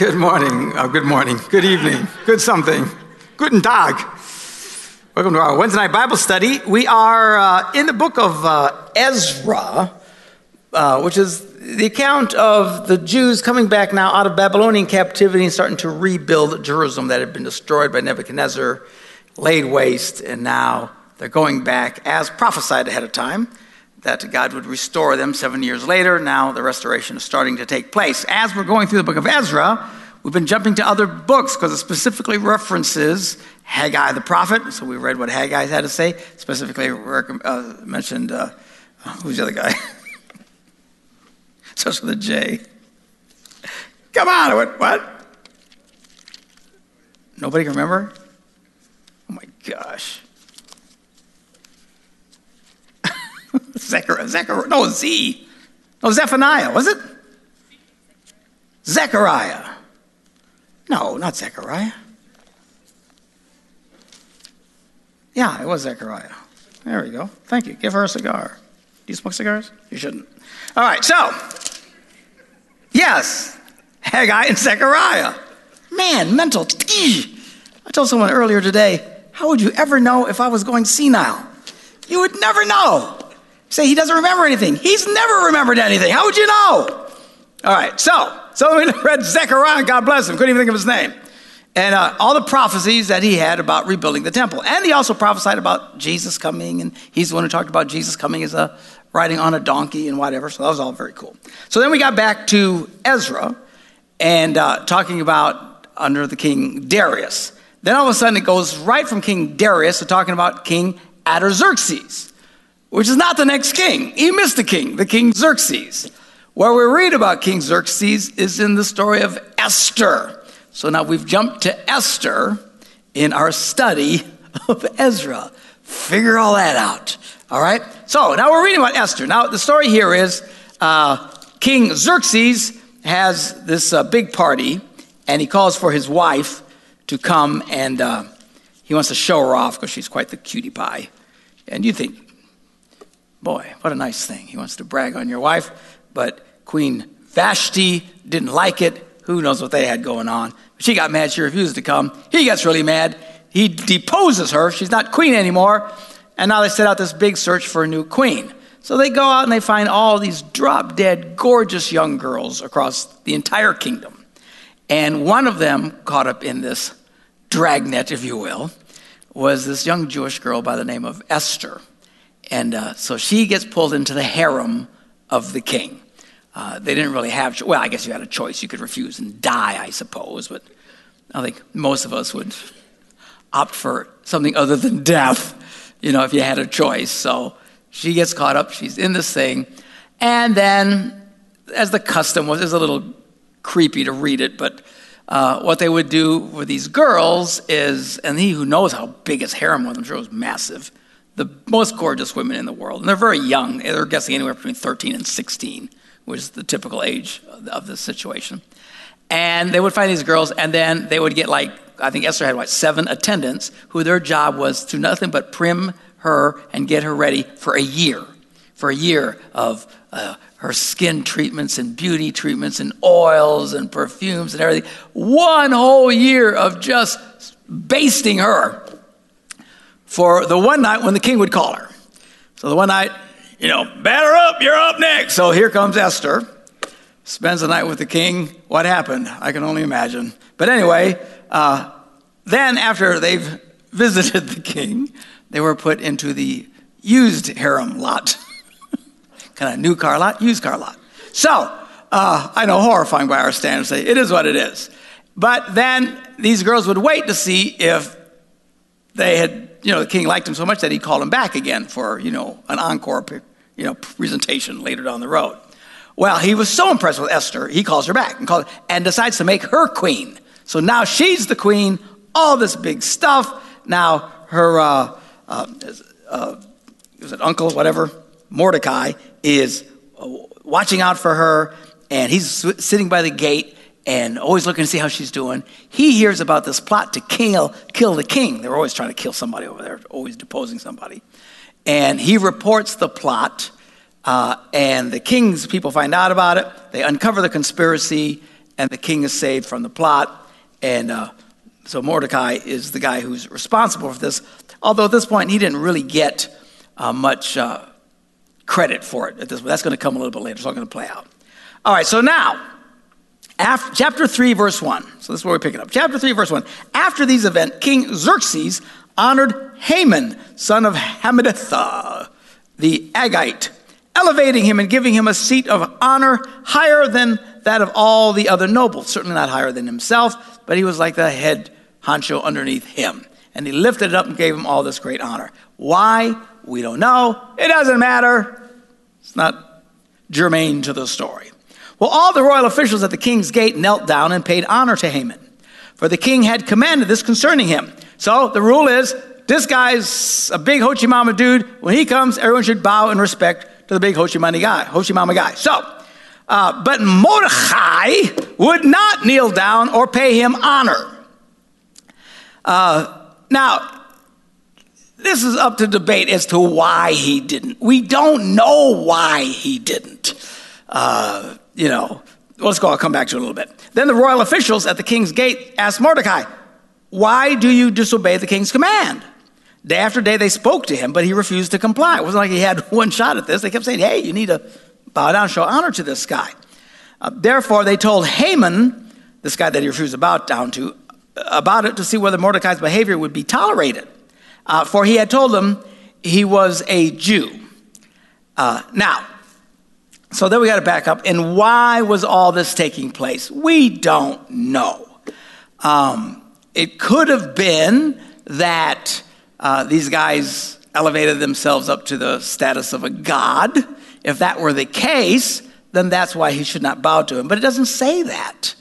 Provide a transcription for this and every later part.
Good morning. Oh, good morning. Good evening. Good something. Guten Tag. Welcome to our Wednesday night Bible study. We are uh, in the book of uh, Ezra, uh, which is the account of the Jews coming back now out of Babylonian captivity and starting to rebuild Jerusalem that had been destroyed by Nebuchadnezzar, laid waste, and now they're going back as prophesied ahead of time that God would restore them seven years later. Now the restoration is starting to take place. As we're going through the book of Ezra, we've been jumping to other books because it specifically references Haggai the prophet. So we read what Haggai had to say, specifically uh, mentioned, uh, who's the other guy? Starts with a J. Come on, what? what? Nobody can remember? Oh my gosh. Zechariah, Zechariah, no, Z. No, Zephaniah, was it? Zechariah. No, not Zechariah. Yeah, it was Zechariah. There we go. Thank you. Give her a cigar. Do you smoke cigars? You shouldn't. All right, so, yes, Haggai and Zechariah. Man, mental. I told someone earlier today, how would you ever know if I was going senile? You would never know. Say he doesn't remember anything. He's never remembered anything. How would you know? All right, so, so we read Zechariah, God bless him, couldn't even think of his name. And uh, all the prophecies that he had about rebuilding the temple. And he also prophesied about Jesus coming, and he's the one who talked about Jesus coming as a riding on a donkey and whatever. So that was all very cool. So then we got back to Ezra and uh, talking about under the king Darius. Then all of a sudden it goes right from King Darius to talking about King Artaxerxes which is not the next king. He missed the king, the king Xerxes. Where we read about King Xerxes is in the story of Esther. So now we've jumped to Esther in our study of Ezra. Figure all that out. All right? So now we're reading about Esther. Now the story here is uh, King Xerxes has this uh, big party, and he calls for his wife to come and uh, he wants to show her off because she's quite the cutie pie. And you think, Boy, what a nice thing. He wants to brag on your wife, but Queen Vashti didn't like it. Who knows what they had going on? She got mad. She refused to come. He gets really mad. He deposes her. She's not queen anymore. And now they set out this big search for a new queen. So they go out and they find all these drop dead, gorgeous young girls across the entire kingdom. And one of them, caught up in this dragnet, if you will, was this young Jewish girl by the name of Esther. And uh, so she gets pulled into the harem of the king. Uh, they didn't really have, well, I guess you had a choice. You could refuse and die, I suppose, but I think most of us would opt for something other than death, you know, if you had a choice. So she gets caught up, she's in this thing. And then, as the custom was, it's a little creepy to read it, but uh, what they would do with these girls is, and he who knows how big his harem was, I'm sure it was massive the most gorgeous women in the world. And they're very young. They're guessing anywhere between 13 and 16, which is the typical age of the situation. And they would find these girls, and then they would get like, I think Esther had what, seven attendants who their job was to nothing but prim her and get her ready for a year, for a year of uh, her skin treatments and beauty treatments and oils and perfumes and everything. One whole year of just basting her for the one night when the king would call her. So the one night, you know, batter up, you're up next. So here comes Esther, spends the night with the king. What happened? I can only imagine. But anyway, uh, then after they've visited the king, they were put into the used harem lot. kind of new car lot, used car lot. So, uh, I know horrifying by our standards, it is what it is. But then these girls would wait to see if they had you know, the king liked him so much that he called him back again for, you know, an encore, you know, presentation later down the road. Well, he was so impressed with Esther, he calls her back and, calls, and decides to make her queen. So now she's the queen, all this big stuff. Now her, uh, uh, uh, was it uncle, whatever, Mordecai, is uh, watching out for her, and he's sitting by the gate and always looking to see how she's doing. He hears about this plot to kill, kill the king. They're always trying to kill somebody over there, always deposing somebody. And he reports the plot, uh, and the king's people find out about it. They uncover the conspiracy, and the king is saved from the plot. And uh, so Mordecai is the guy who's responsible for this, although at this point he didn't really get uh, much uh, credit for it at this. That's going to come a little bit later, so I'm going to play out. All right, so now, after, chapter 3, verse 1. So this is where we pick it up. Chapter 3, verse 1. After these events, King Xerxes honored Haman, son of Hammedatha, the Agagite, elevating him and giving him a seat of honor higher than that of all the other nobles. Certainly not higher than himself, but he was like the head honcho underneath him. And he lifted it up and gave him all this great honor. Why? We don't know. It doesn't matter. It's not germane to the story. Well, all the royal officials at the king's gate knelt down and paid honor to Haman, for the king had commanded this concerning him. So the rule is this guy's a big Hochimama dude. When he comes, everyone should bow in respect to the big Hochimama guy. Hochimama guy. So, uh, but Mordecai would not kneel down or pay him honor. Uh, now, this is up to debate as to why he didn't. We don't know why he didn't. Uh, you know, let's go, I'll come back to it a little bit. Then the royal officials at the king's gate asked Mordecai, Why do you disobey the king's command? Day after day they spoke to him, but he refused to comply. It wasn't like he had one shot at this. They kept saying, Hey, you need to bow down, show honor to this guy. Uh, therefore, they told Haman, this guy that he refused to bow down to, about it to see whether Mordecai's behavior would be tolerated. Uh, for he had told them he was a Jew. Uh, now, so then we got to back up. And why was all this taking place? We don't know. Um, it could have been that uh, these guys elevated themselves up to the status of a god. If that were the case, then that's why he should not bow to him. But it doesn't say that.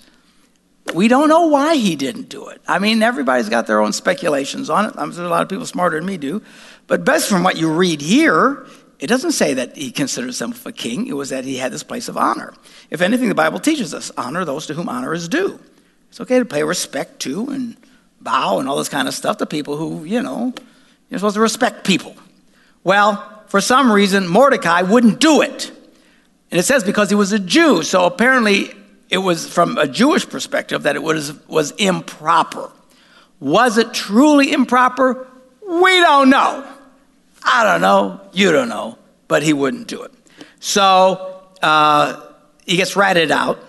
We don't know why he didn't do it. I mean, everybody's got their own speculations on it. I'm sure a lot of people smarter than me do. But best from what you read here, it doesn't say that he considered himself a king. It was that he had this place of honor. If anything, the Bible teaches us honor those to whom honor is due. It's okay to pay respect to and bow and all this kind of stuff to people who, you know, you're supposed to respect people. Well, for some reason, Mordecai wouldn't do it. And it says because he was a Jew. So apparently, it was from a Jewish perspective that it was, was improper. Was it truly improper? We don't know. I don't know. You don't know. But he wouldn't do it. So uh, he gets ratted out.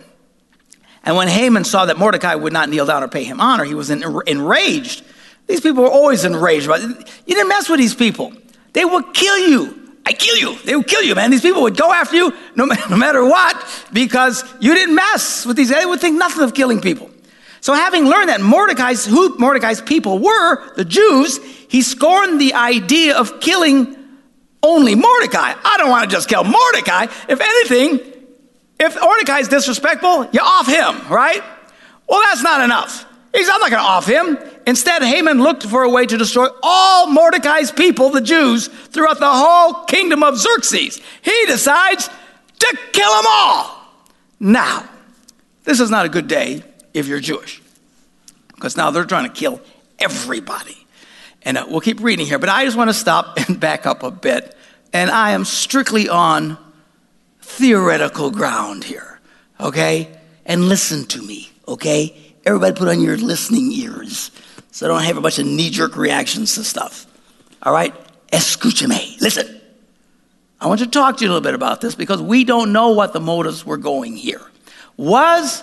And when Haman saw that Mordecai would not kneel down or pay him honor, he was enraged. These people were always enraged. About. You didn't mess with these people. They will kill you. I kill you. They would kill you, man. These people would go after you no matter what because you didn't mess with these. They would think nothing of killing people. So, having learned that Mordecai's, who Mordecai's people were, the Jews, he scorned the idea of killing only Mordecai. I don't want to just kill Mordecai. If anything, if Mordecai is disrespectful, you off him, right? Well, that's not enough. He's I'm not going to off him. Instead, Haman looked for a way to destroy all Mordecai's people, the Jews, throughout the whole kingdom of Xerxes. He decides to kill them all. Now, this is not a good day if you're Jewish, because now they're trying to kill everybody. And uh, we'll keep reading here, but I just want to stop and back up a bit. And I am strictly on theoretical ground here, okay? And listen to me, okay? Everybody put on your listening ears so I don't have a bunch of knee jerk reactions to stuff. All right? Escúchame. Listen. I want to talk to you a little bit about this because we don't know what the motives were going here. Was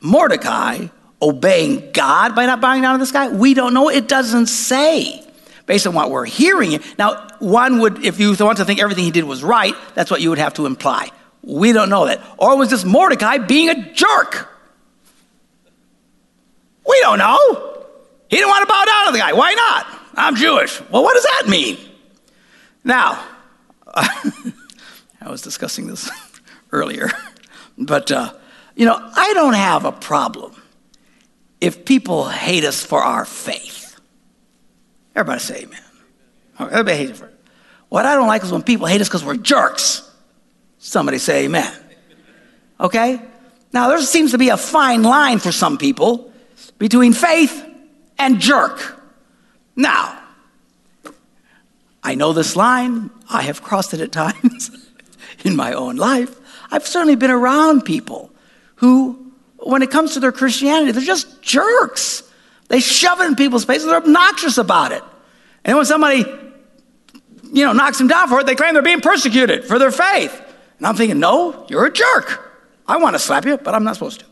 Mordecai obeying God by not bowing down to this guy? We don't know. It doesn't say based on what we're hearing. Now, one would, if you want to think everything he did was right, that's what you would have to imply. We don't know that. Or was this Mordecai being a jerk? We don't know. He didn't want to bow down to the guy. Why not? I'm Jewish. Well, what does that mean? Now, I was discussing this earlier, but uh, you know, I don't have a problem if people hate us for our faith. Everybody say amen. Oh, everybody hates us for it. What I don't like is when people hate us because we're jerks. Somebody say amen. Okay? Now, there seems to be a fine line for some people between faith and jerk. Now, I know this line, I have crossed it at times in my own life. I've certainly been around people who, when it comes to their Christianity, they're just jerks. They shove it in people's faces. They're obnoxious about it. And when somebody, you know, knocks them down for it, they claim they're being persecuted for their faith. And I'm thinking, no, you're a jerk. I want to slap you, but I'm not supposed to.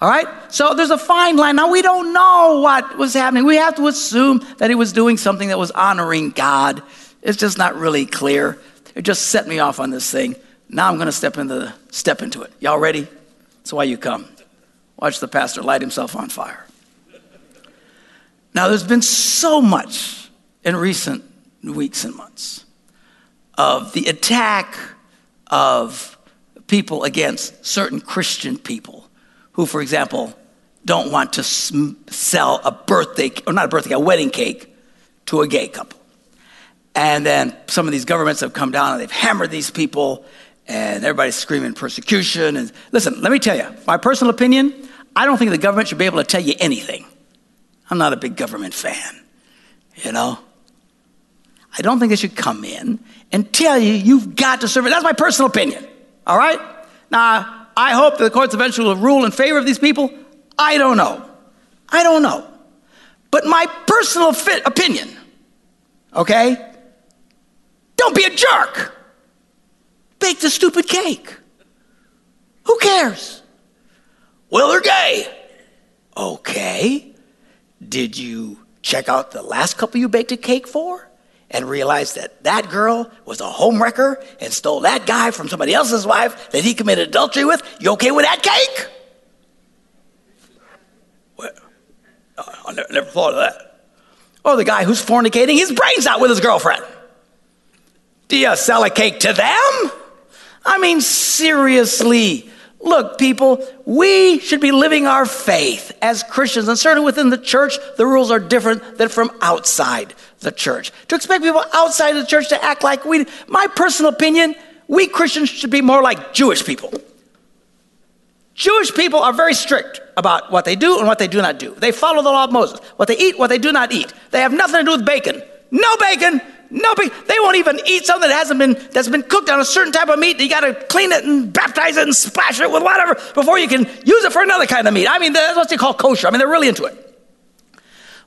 All right? So there's a fine line. Now, we don't know what was happening. We have to assume that he was doing something that was honoring God. It's just not really clear. It just set me off on this thing. Now I'm going to step into, step into it. Y'all ready? That's why you come. Watch the pastor light himself on fire. Now, there's been so much in recent weeks and months of the attack of people against certain Christian people who, for example, don't want to sell a birthday, or not a birthday, a wedding cake to a gay couple. And then some of these governments have come down and they've hammered these people, and everybody's screaming persecution. And listen, let me tell you, my personal opinion, I don't think the government should be able to tell you anything. I'm not a big government fan, you know? I don't think they should come in and tell you you've got to serve it. That's my personal opinion, all right? Now, I hope that the courts eventually will rule in favor of these people. I don't know. I don't know. But my personal fit opinion, okay? Don't be a jerk. Bake the stupid cake. Who cares? Well, they're gay. Okay. Did you check out the last couple you baked a cake for? And realize that that girl was a homewrecker and stole that guy from somebody else's wife that he committed adultery with. You okay with that cake? Well, uh, I never, never thought of that. Or the guy who's fornicating his brains out with his girlfriend. Do you sell a cake to them? I mean, seriously. Look, people, we should be living our faith as Christians, and certainly within the church, the rules are different than from outside the church. To expect people outside the church to act like we, my personal opinion, we Christians should be more like Jewish people. Jewish people are very strict about what they do and what they do not do. They follow the law of Moses. What they eat, what they do not eat. They have nothing to do with bacon. No bacon, no big. They won't even eat something that hasn't been that's been cooked on a certain type of meat. You got to clean it and baptize it and splash it with whatever before you can use it for another kind of meat. I mean, that's what they call kosher. I mean, they're really into it.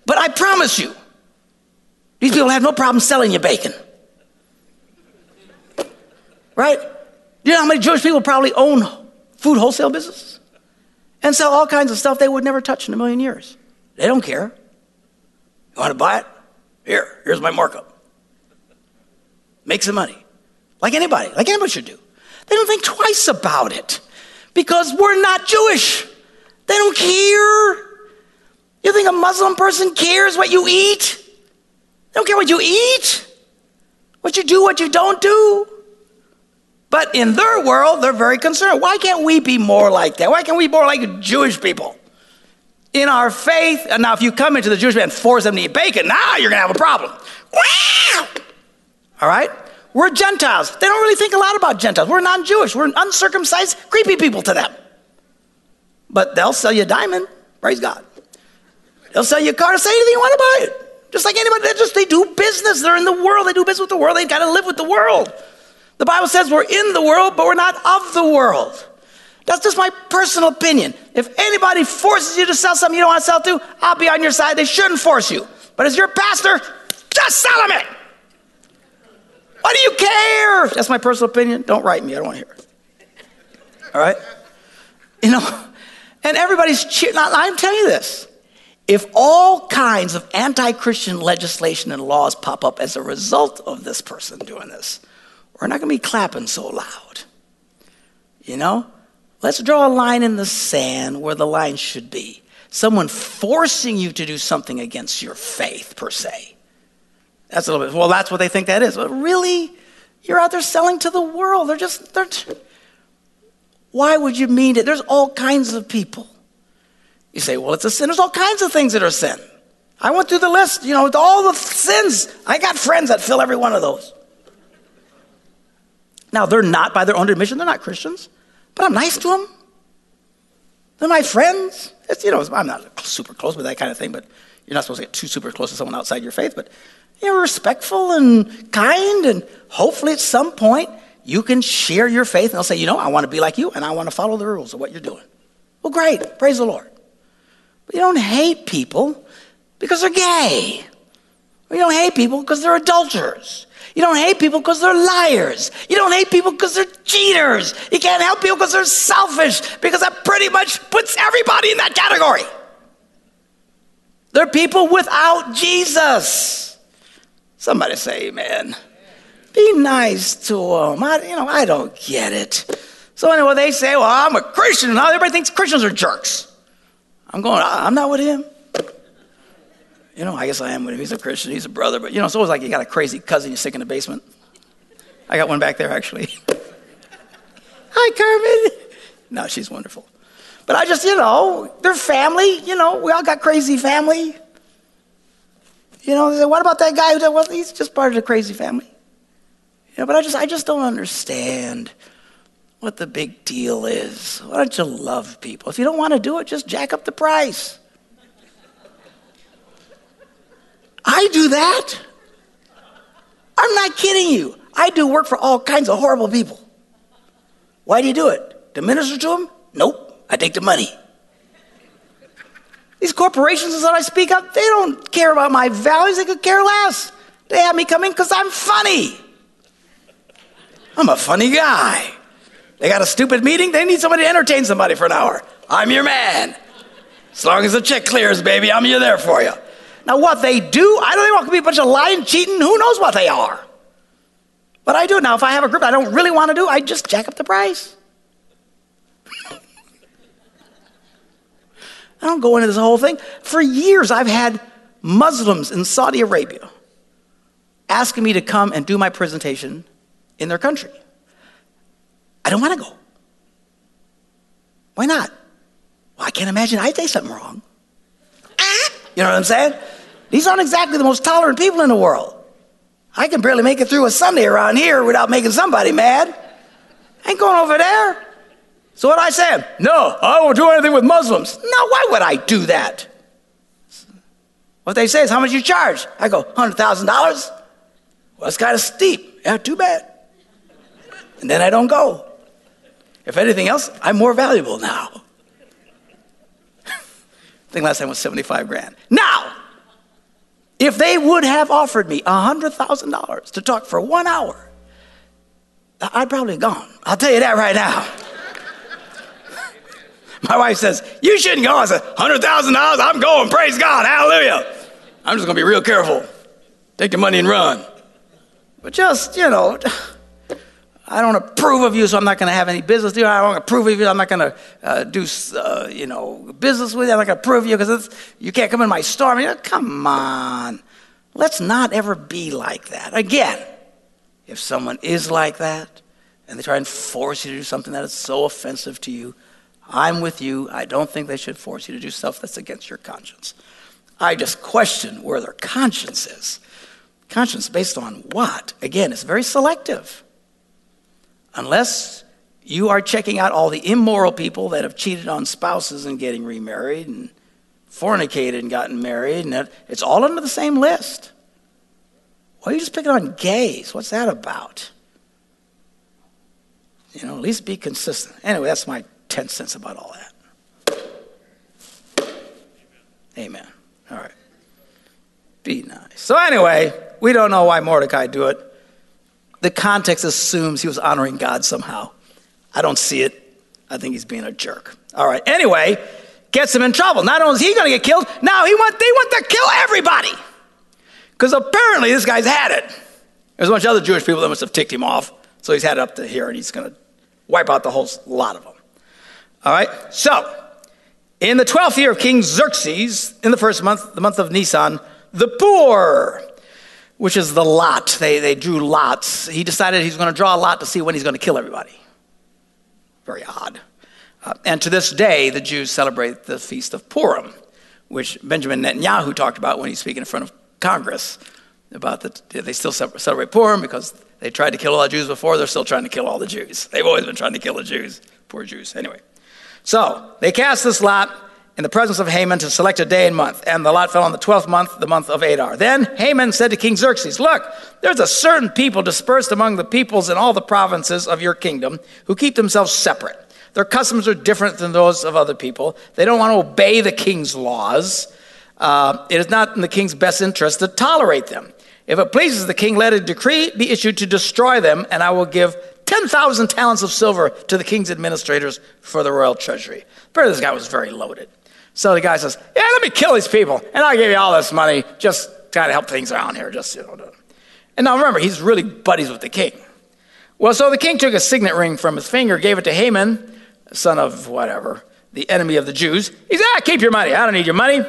But I promise you, these people have no problem selling you bacon. Right? You know how many Jewish people probably own food wholesale businesses and sell all kinds of stuff they would never touch in a million years. They don't care. You want to buy it? Here, here's my markup. Make some money. Like anybody, like anybody should do. They don't think twice about it because we're not Jewish. They don't care. You think a Muslim person cares what you eat? They don't care what you eat, what you do, what you don't do. But in their world, they're very concerned. Why can't we be more like that? Why can't we be more like Jewish people? In our faith, now if you come into the Jewish man and force them to eat bacon, now you're going to have a problem. All right? We're Gentiles. They don't really think a lot about Gentiles. We're non Jewish. We're uncircumcised, creepy people to them. But they'll sell you a diamond. Praise God. They'll sell you a car, say anything you want to buy it. Just like anybody, they just they do business. They're in the world. They do business with the world. They've got to live with the world. The Bible says we're in the world, but we're not of the world. That's just my personal opinion. If anybody forces you to sell something you don't want to sell to, I'll be on your side. They shouldn't force you. But as your pastor, just sell them it. What do you care? That's my personal opinion. Don't write me. I don't want to hear it. All right? You know, and everybody's cheering. I'm telling you this. If all kinds of anti Christian legislation and laws pop up as a result of this person doing this, we're not going to be clapping so loud. You know? Let's draw a line in the sand where the line should be. Someone forcing you to do something against your faith, per se. That's a little bit, well, that's what they think that is. But really, you're out there selling to the world. They're just, they're, why would you mean it? There's all kinds of people. You say, well, it's a sin. There's all kinds of things that are sin. I went through the list, you know, all the sins. I got friends that fill every one of those. Now, they're not, by their own admission, they're not Christians, but I'm nice to them. They're my friends. It's, you know, I'm not super close with that kind of thing, but you're not supposed to get too super close to someone outside your faith. But you're respectful and kind, and hopefully at some point you can share your faith and they'll say, you know, I want to be like you and I want to follow the rules of what you're doing. Well, great. Praise the Lord. But you don't hate people because they're gay. You don't hate people because they're adulterers. You don't hate people because they're liars. You don't hate people because they're cheaters. You can't help people because they're selfish, because that pretty much puts everybody in that category. They're people without Jesus. Somebody say amen. Be nice to them. I, you know, I don't get it. So anyway, they say, well, I'm a Christian. And now everybody thinks Christians are jerks. I'm going, I'm not with him. You know, I guess I am with him. He's a Christian. He's a brother. But, you know, it's always like you got a crazy cousin you sick in the basement. I got one back there, actually. Hi, Carmen. No, she's wonderful. But I just, you know, they're family. You know, we all got crazy family. You know, what about that guy who, well, he's just part of the crazy family. You know, but I just, I just don't understand what the big deal is. Why don't you love people? If you don't want to do it, just jack up the price. I do that. I'm not kidding you. I do work for all kinds of horrible people. Why do you do it? To minister to them? Nope. I take the money. These corporations that I speak of, they don't care about my values, they could care less. They have me come in because I'm funny. I'm a funny guy. They got a stupid meeting, they need somebody to entertain somebody for an hour. I'm your man. As long as the check clears, baby, I'm you there for you. Now, what they do, I don't want to be a bunch of lying, cheating, who knows what they are. But I do. Now, if I have a group I don't really want to do, I just jack up the price. I don't go into this whole thing. For years, I've had Muslims in Saudi Arabia asking me to come and do my presentation in their country. I don't want to go. Why not? Well, I can't imagine I'd say something wrong. You know what I'm saying? These aren't exactly the most tolerant people in the world. I can barely make it through a Sunday around here without making somebody mad. I ain't going over there. So what I say? No, I won't do anything with Muslims. No, why would I do that? What they say is, how much you charge? I go, $100,000? Well, that's kind of steep. Yeah, too bad. And then I don't go. If anything else, I'm more valuable now. I think last time was 75 grand. Now, if they would have offered me $100,000 to talk for one hour, I'd probably gone. I'll tell you that right now. My wife says, You shouldn't go. I said, $100,000, I'm going. Praise God. Hallelujah. I'm just going to be real careful. Take the money and run. But just, you know, I don't approve of you, so I'm not going to have any business with you. I don't approve of you. I'm not going to uh, do, uh, you know, business with you. I'm not going to approve of you because you can't come in my store. I mean, come on. Let's not ever be like that. Again, if someone is like that and they try and force you to do something that is so offensive to you, I'm with you. I don't think they should force you to do stuff that's against your conscience. I just question where their conscience is. Conscience based on what? Again, it's very selective. Unless you are checking out all the immoral people that have cheated on spouses and getting remarried and fornicated and gotten married, and it's all under the same list. Why are you just picking on gays? What's that about? You know, at least be consistent. Anyway, that's my 10 cents about all that. Amen. All right. Be nice. So, anyway, we don't know why Mordecai do it. The context assumes he was honoring God somehow. I don't see it. I think he's being a jerk. All right. Anyway, gets him in trouble. Not only is he going to get killed, now he want, they want to kill everybody. Because apparently this guy's had it. There's a bunch of other Jewish people that must have ticked him off. So he's had it up to here and he's going to wipe out the whole lot of them. All right, so in the 12th year of King Xerxes, in the first month, the month of Nisan, the pur, which is the lot, they, they drew lots. He decided he's going to draw a lot to see when he's going to kill everybody. Very odd. Uh, and to this day, the Jews celebrate the feast of Purim, which Benjamin Netanyahu talked about when he's speaking in front of Congress about that they still celebrate Purim because they tried to kill all the Jews before. They're still trying to kill all the Jews. They've always been trying to kill the Jews, poor Jews. Anyway, so they cast this lot, in the presence of Haman to select a day and month. And the lot fell on the 12th month, the month of Adar. Then Haman said to King Xerxes, Look, there's a certain people dispersed among the peoples in all the provinces of your kingdom who keep themselves separate. Their customs are different than those of other people. They don't want to obey the king's laws. Uh, it is not in the king's best interest to tolerate them. If it pleases the king, let a decree be issued to destroy them, and I will give 10,000 talents of silver to the king's administrators for the royal treasury. Apparently, this guy was very loaded. So the guy says, Yeah, let me kill these people, and I'll give you all this money. Just try to help things around here. Just, you know. And now remember, he's really buddies with the king. Well, so the king took a signet ring from his finger, gave it to Haman, son of whatever, the enemy of the Jews. He said, ah, keep your money. I don't need your money.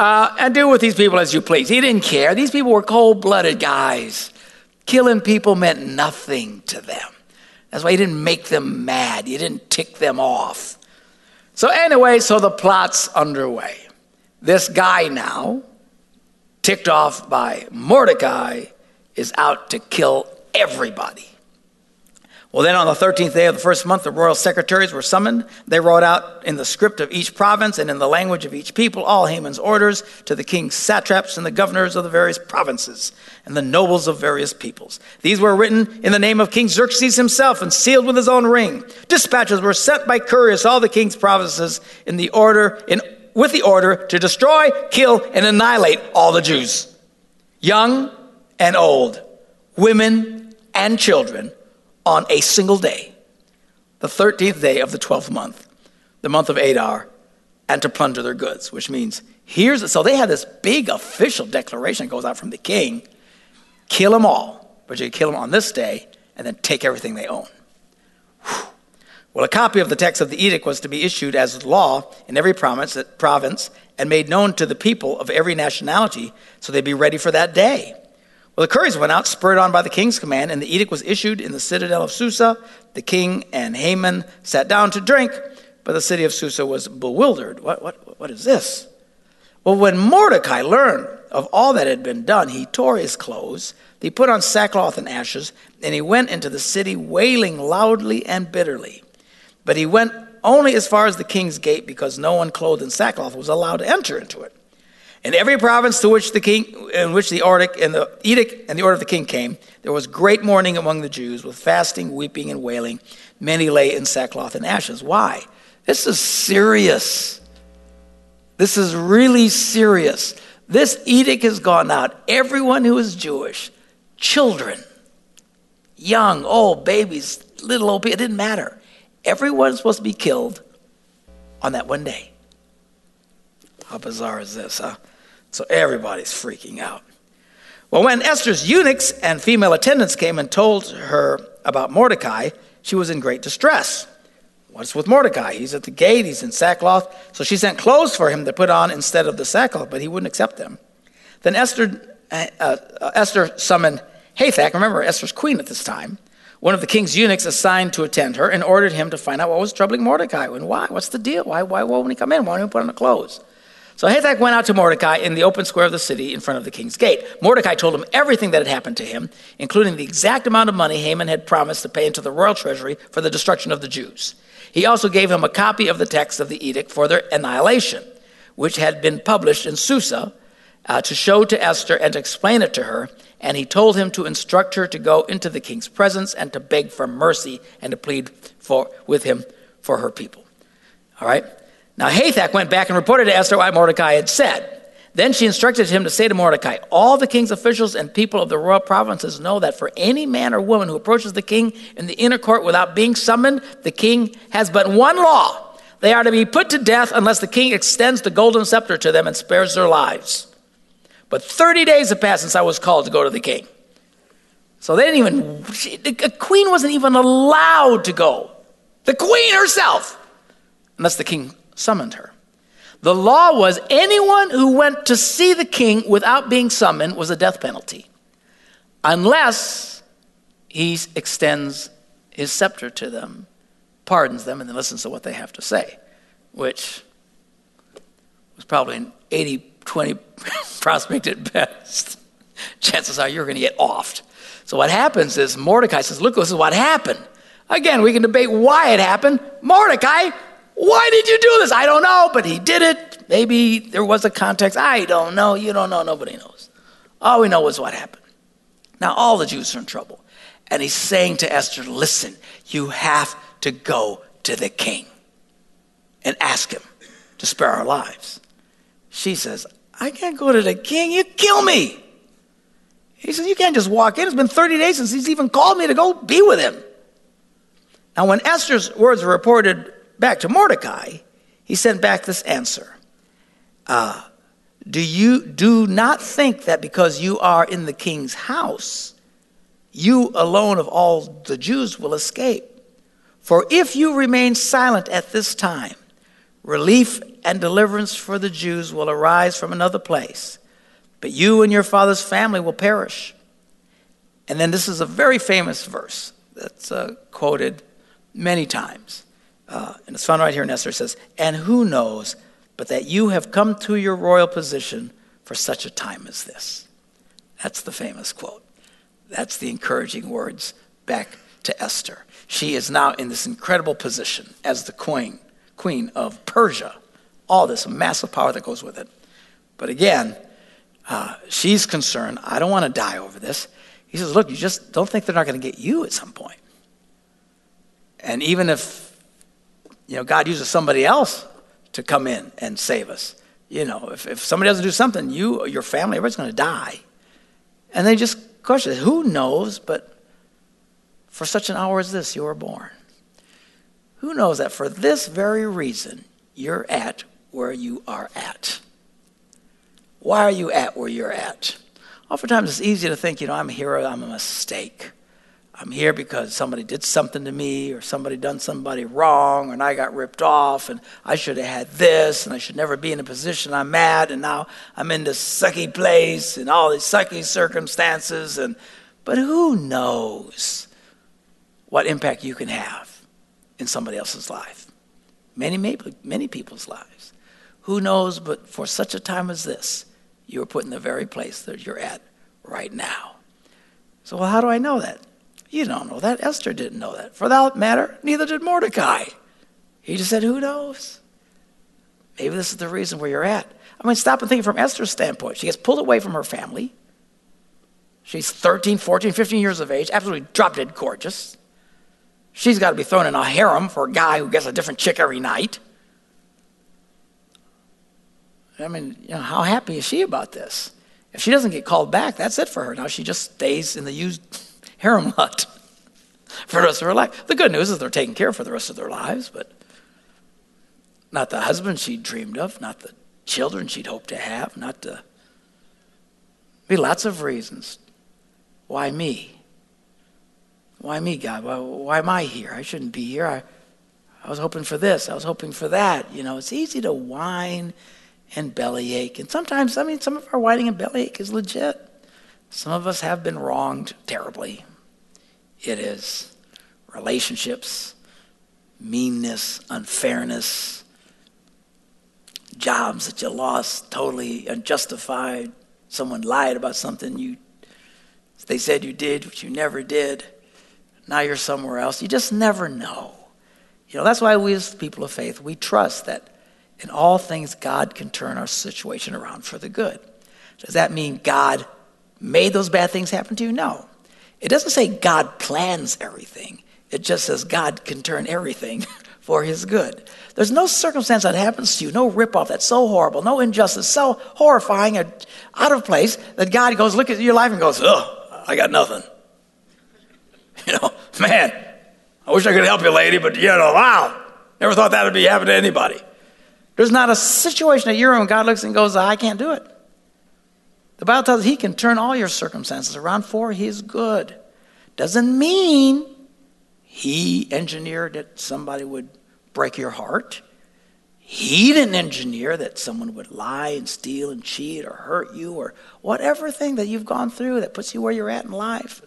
Uh, and do with these people as you please. He didn't care. These people were cold blooded guys. Killing people meant nothing to them. That's why he didn't make them mad. He didn't tick them off. So, anyway, so the plot's underway. This guy now, ticked off by Mordecai, is out to kill everybody. Well, then on the 13th day of the first month, the royal secretaries were summoned. They wrote out in the script of each province and in the language of each people all Haman's orders to the king's satraps and the governors of the various provinces and the nobles of various peoples. These were written in the name of King Xerxes himself and sealed with his own ring. Dispatches were sent by couriers all the king's provinces in the order, in, with the order to destroy, kill, and annihilate all the Jews, young and old, women and children on a single day, the 13th day of the 12th month, the month of Adar, and to plunder their goods, which means here's so they had this big official declaration that goes out from the king kill them all, but you kill them on this day and then take everything they own. Whew. Well, a copy of the text of the edict was to be issued as law in every province, province and made known to the people of every nationality so they'd be ready for that day. Well, the couriers went out, spurred on by the king's command, and the edict was issued in the citadel of Susa. The king and Haman sat down to drink, but the city of Susa was bewildered. What, what, what is this? Well, when Mordecai learned of all that had been done, he tore his clothes, he put on sackcloth and ashes, and he went into the city wailing loudly and bitterly. But he went only as far as the king's gate because no one clothed in sackcloth was allowed to enter into it. In every province to which the king, in which the edict and the edict and the order of the king came, there was great mourning among the Jews, with fasting, weeping, and wailing. Many lay in sackcloth and ashes. Why? This is serious. This is really serious. This edict has gone out. Everyone who is Jewish, children, young, old, babies, little old people, it didn't matter. Everyone is supposed to be killed on that one day. How bizarre is this, huh? So everybody's freaking out. Well, when Esther's eunuchs and female attendants came and told her about Mordecai, she was in great distress. What's with Mordecai? He's at the gate, he's in sackcloth. So she sent clothes for him to put on instead of the sackcloth, but he wouldn't accept them. Then Esther, uh, uh, Esther summoned Hathach, remember Esther's queen at this time, one of the king's eunuchs assigned to attend her, and ordered him to find out what was troubling Mordecai. And why? What's the deal? Why, why won't he come in? Why don't he put on the clothes? So Hathach went out to Mordecai in the open square of the city in front of the king's gate. Mordecai told him everything that had happened to him, including the exact amount of money Haman had promised to pay into the royal treasury for the destruction of the Jews. He also gave him a copy of the text of the edict for their annihilation, which had been published in Susa, uh, to show to Esther and to explain it to her. And he told him to instruct her to go into the king's presence and to beg for mercy and to plead for, with him for her people. All right? Now Hathach went back and reported to Esther what Mordecai had said. Then she instructed him to say to Mordecai, All the king's officials and people of the royal provinces know that for any man or woman who approaches the king in the inner court without being summoned, the king has but one law. They are to be put to death unless the king extends the golden scepter to them and spares their lives. But 30 days have passed since I was called to go to the king. So they didn't even, the queen wasn't even allowed to go. The queen herself, unless the king summoned her. The law was anyone who went to see the king without being summoned was a death penalty, unless he extends his scepter to them, pardons them, and then listens to what they have to say, which was probably an 80 20 prospect at best. Chances are you're going to get offed. So what happens is Mordecai says, Look, this is what happened. Again, we can debate why it happened. Mordecai Why did you do this? I don't know, but he did it. Maybe there was a context. I don't know. You don't know. Nobody knows. All we know is what happened. Now, all the Jews are in trouble. And he's saying to Esther, listen, you have to go to the king and ask him to spare our lives. She says, I can't go to the king. You kill me. He says, You can't just walk in. It's been 30 days since he's even called me to go be with him. Now, when Esther's words were reported back to Mordecai, he sent back this answer uh, Do you do not think that because you are in the king's house, you alone of all the Jews will escape? For if you remain silent at this time, relief and deliverance for the Jews will arise from another place, but you and your father's family will perish. And then this is a very famous verse that's uh, quoted many times. Uh, and it's found right here in Esther. It says, And who knows but that you have come to your royal position for such a time as this? That's the famous quote. That's the encouraging words back to Esther. She is now in this incredible position as the queen, queen of Persia all this massive power that goes with it. But again, uh, she's concerned. I don't want to die over this. He says, Look, you just don't think they're not going to get you at some point. And even if you know God uses somebody else to come in and save us, you know, if, if somebody doesn't do something, you, your family, everybody's going to die. And they just question, who knows? But for such an hour as this, you were born. Who knows that for this very reason, you're at where you are at. Why are you at where you're at? Oftentimes it's easy to think, you know, I'm a hero, I'm a mistake. I'm here because somebody did something to me or somebody done somebody wrong and I got ripped off and I should have had this and I should never be in the position I'm at and now I'm in this sucky place and all these sucky circumstances and but who knows what impact you can have in somebody else's life. Many, many people's lives. Who knows, but for such a time as this, you are put in the very place that you're at right now. So, well, how do I know that? You don't know that. Esther didn't know that. For that matter, neither did Mordecai. He just said, Who knows? Maybe this is the reason where you're at. I mean, stop and think from Esther's standpoint. She gets pulled away from her family. She's 13, 14, 15 years of age, absolutely drop dead gorgeous. She's got to be thrown in a harem for a guy who gets a different chick every night. I mean, you know, how happy is she about this? If she doesn't get called back, that's it for her. Now she just stays in the used harem hut for the rest of her life. The good news is they're taken care of for the rest of their lives, but not the husband she dreamed of, not the children she'd hoped to have, not the. Be lots of reasons. Why me? Why me, God? Why, why am I here? I shouldn't be here. I, I was hoping for this. I was hoping for that. You know, it's easy to whine and bellyache. And sometimes, I mean, some of our whining and bellyache is legit. Some of us have been wronged terribly. It is relationships, meanness, unfairness, jobs that you lost totally unjustified. Someone lied about something you they said you did, which you never did. Now you're somewhere else. You just never know. You know, that's why we as people of faith, we trust that in all things, God can turn our situation around for the good. Does that mean God made those bad things happen to you? No. It doesn't say God plans everything, it just says God can turn everything for his good. There's no circumstance that happens to you, no ripoff that's so horrible, no injustice so horrifying and out of place that God goes, look at your life and goes, oh, I got nothing. You know, man, I wish I could help you, lady, but you know, wow, never thought that would be happening to anybody. There's not a situation that you're in God looks and goes, I can't do it. The Bible tells us He can turn all your circumstances around for His good. Doesn't mean He engineered that somebody would break your heart. He didn't engineer that someone would lie and steal and cheat or hurt you or whatever thing that you've gone through that puts you where you're at in life.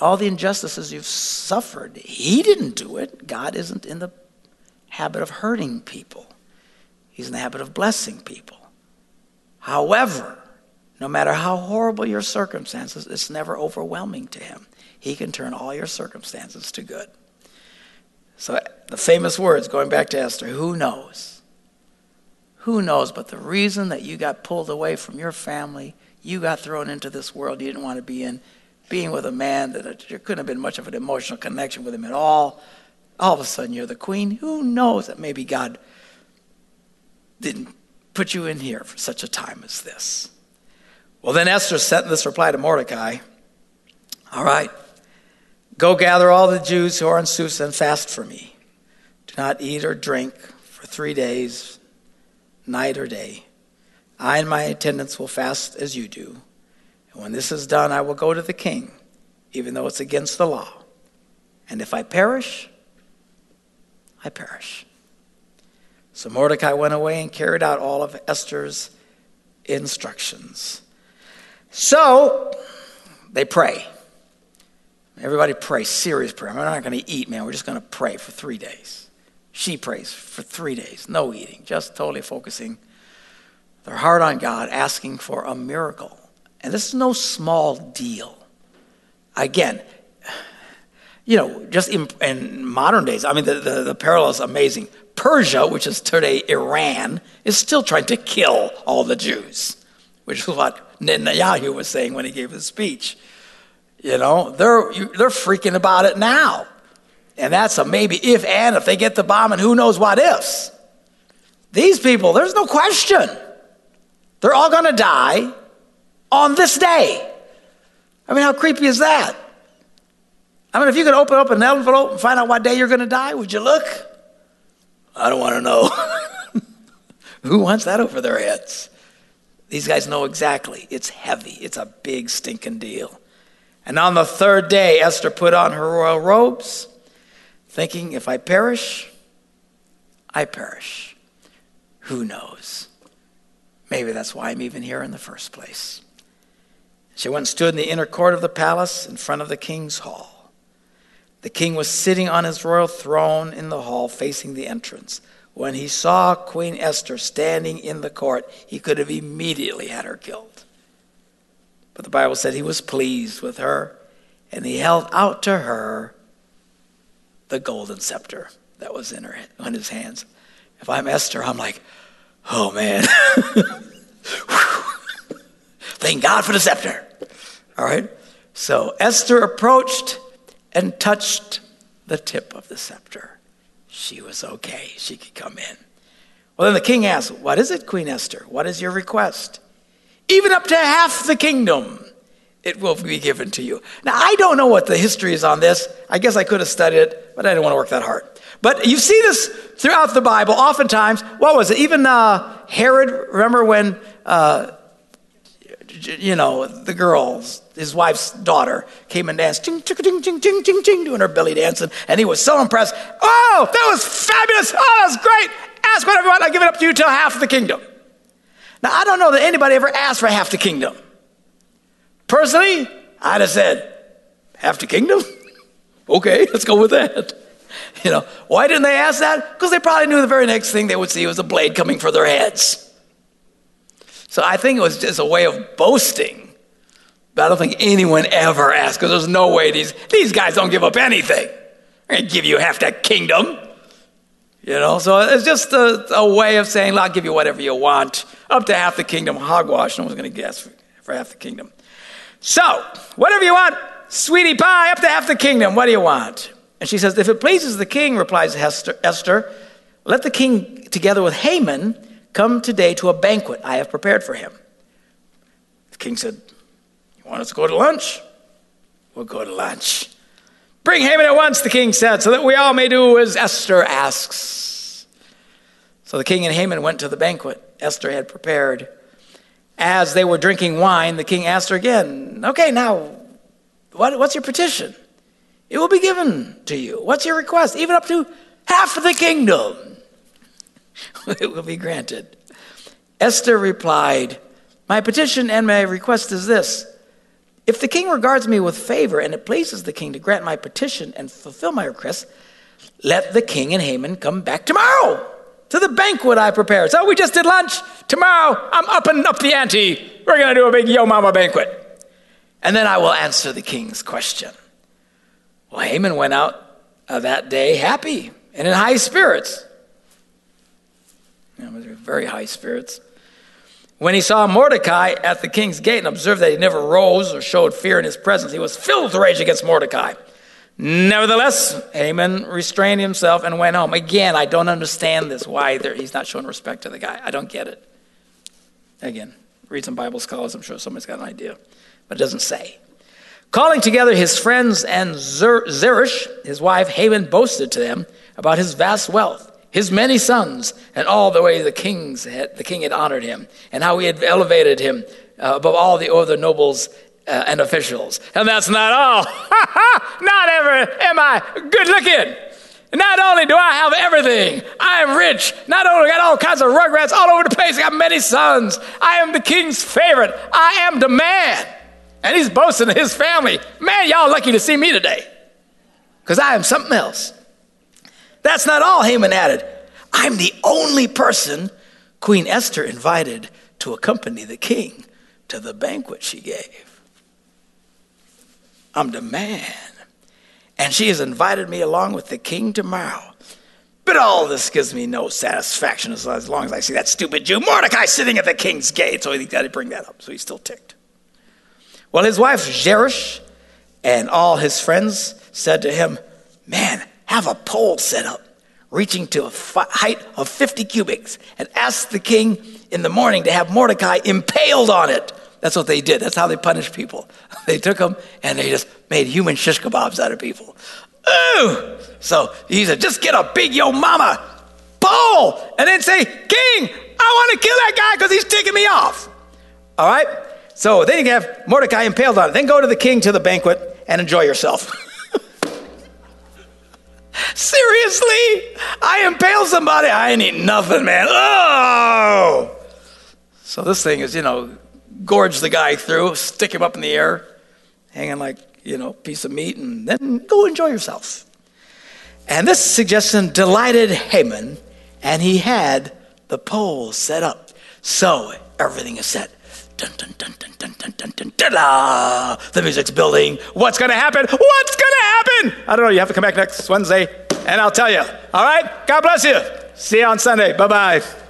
All the injustices you've suffered, He didn't do it. God isn't in the habit of hurting people, he's in the habit of blessing people. However, no matter how horrible your circumstances, it's never overwhelming to him. He can turn all your circumstances to good. So the famous words going back to Esther who knows? Who knows? But the reason that you got pulled away from your family, you got thrown into this world you didn't want to be in, being with a man that there couldn't have been much of an emotional connection with him at all. All of a sudden, you're the queen. Who knows that maybe God didn't put you in here for such a time as this? Well, then Esther sent this reply to Mordecai All right, go gather all the Jews who are in Susa and fast for me. Do not eat or drink for three days, night or day. I and my attendants will fast as you do. And when this is done, I will go to the king, even though it's against the law. And if I perish, I perish. So Mordecai went away and carried out all of Esther's instructions. So they pray. Everybody pray, serious prayer. We're not going to eat, man. We're just going to pray for three days. She prays for three days, no eating, just totally focusing their heart on God, asking for a miracle. And this is no small deal. Again, you know, just in, in modern days, I mean, the, the, the parallel is amazing. Persia, which is today Iran, is still trying to kill all the Jews, which is what Netanyahu was saying when he gave his speech. You know, they're, they're freaking about it now. And that's a maybe if and if they get the bomb and who knows what ifs. These people, there's no question. They're all going to die on this day. I mean, how creepy is that? I mean, if you could open up an envelope and find out what day you're going to die, would you look? I don't want to know. Who wants that over their heads? These guys know exactly. It's heavy, it's a big stinking deal. And on the third day, Esther put on her royal robes, thinking, if I perish, I perish. Who knows? Maybe that's why I'm even here in the first place. She went and stood in the inner court of the palace in front of the king's hall. The king was sitting on his royal throne in the hall facing the entrance. When he saw Queen Esther standing in the court, he could have immediately had her killed. But the Bible said he was pleased with her, and he held out to her the golden scepter that was in, her, in his hands. If I'm Esther, I'm like, oh man. Thank God for the scepter. All right? So Esther approached and touched the tip of the scepter. She was okay. She could come in. Well, then the king asked, What is it, Queen Esther? What is your request? Even up to half the kingdom, it will be given to you. Now, I don't know what the history is on this. I guess I could have studied it, but I didn't want to work that hard. But you see this throughout the Bible. Oftentimes, what was it? Even uh, Herod, remember when uh, you know, the girls, his wife's daughter, came and danced, ching, ching, ching, ching, ching, ching, ching, doing her belly dancing. And he was so impressed. Oh, that was fabulous. Oh, that was great. Ask whatever you want. I'll give it up to you till half the kingdom. Now, I don't know that anybody ever asked for half the kingdom. Personally, I'd have said, half the kingdom? okay, let's go with that. You know, why didn't they ask that? Because they probably knew the very next thing they would see was a blade coming for their heads. So I think it was just a way of boasting. But I don't think anyone ever asked, because there's no way these, these guys don't give up anything. They're going to give you half that kingdom. You know, so it's just a, a, way of saying, I'll give you whatever you want, up to half the kingdom. Hogwash, no one's going to guess for, for half the kingdom. So, whatever you want, sweetie pie, up to half the kingdom. What do you want? And she says, If it pleases the king, replies Esther, Esther let the king, together with Haman, Come today to a banquet I have prepared for him. The king said, You want us to go to lunch? We'll go to lunch. Bring Haman at once, the king said, so that we all may do as Esther asks. So the king and Haman went to the banquet Esther had prepared. As they were drinking wine, the king asked her again, Okay, now, what, what's your petition? It will be given to you. What's your request? Even up to half of the kingdom. it will be granted. Esther replied, My petition and my request is this If the king regards me with favor and it pleases the king to grant my petition and fulfill my request, let the king and Haman come back tomorrow to the banquet I prepared. So we just did lunch. Tomorrow, I'm up and up the ante. We're going to do a big Yo Mama banquet. And then I will answer the king's question. Well, Haman went out uh, that day happy and in high spirits. Yeah, very high spirits. When he saw Mordecai at the king's gate and observed that he never rose or showed fear in his presence, he was filled with rage against Mordecai. Nevertheless, Haman restrained himself and went home. Again, I don't understand this, why he's not showing respect to the guy. I don't get it. Again, read some Bible scholars, I'm sure somebody's got an idea, but it doesn't say. Calling together his friends and Zeresh, his wife, Haman boasted to them about his vast wealth his many sons, and all the way the kings had, the king had honored him, and how he had elevated him uh, above all the other nobles uh, and officials. And that's not all. not ever am I good looking. Not only do I have everything, I am rich. Not only got all kinds of rugrats all over the place, I got many sons. I am the king's favorite. I am the man. And he's boasting of his family. Man, y'all lucky to see me today. Because I am something else. That's not all, Haman added. I'm the only person Queen Esther invited to accompany the king to the banquet she gave. I'm the man. And she has invited me along with the king tomorrow. But all this gives me no satisfaction as long as I see that stupid Jew Mordecai sitting at the king's gate. So he got to bring that up. So he's still ticked. Well, his wife Zeresh and all his friends said to him, Man, have a pole set up reaching to a height of 50 cubits and ask the king in the morning to have Mordecai impaled on it. That's what they did. That's how they punished people. They took them and they just made human shish kebabs out of people. Ooh! So he said, just get a big yo mama pole and then say, King, I want to kill that guy because he's ticking me off. All right? So then you have Mordecai impaled on it. Then go to the king to the banquet and enjoy yourself. Seriously? I impale somebody? I ain't eating nothing, man. Oh! So this thing is, you know, gorge the guy through, stick him up in the air, hanging like, you know, piece of meat, and then go enjoy yourself. And this suggestion delighted Haman, and he had the pole set up. So everything is set. Dun, dun, dun, dun, dun, dun, dun, dun, ta-da! The music's building. What's going to happen? What's going to happen? I don't know. You have to come back next Wednesday, and I'll tell you. All right? God bless you. See you on Sunday. Bye bye.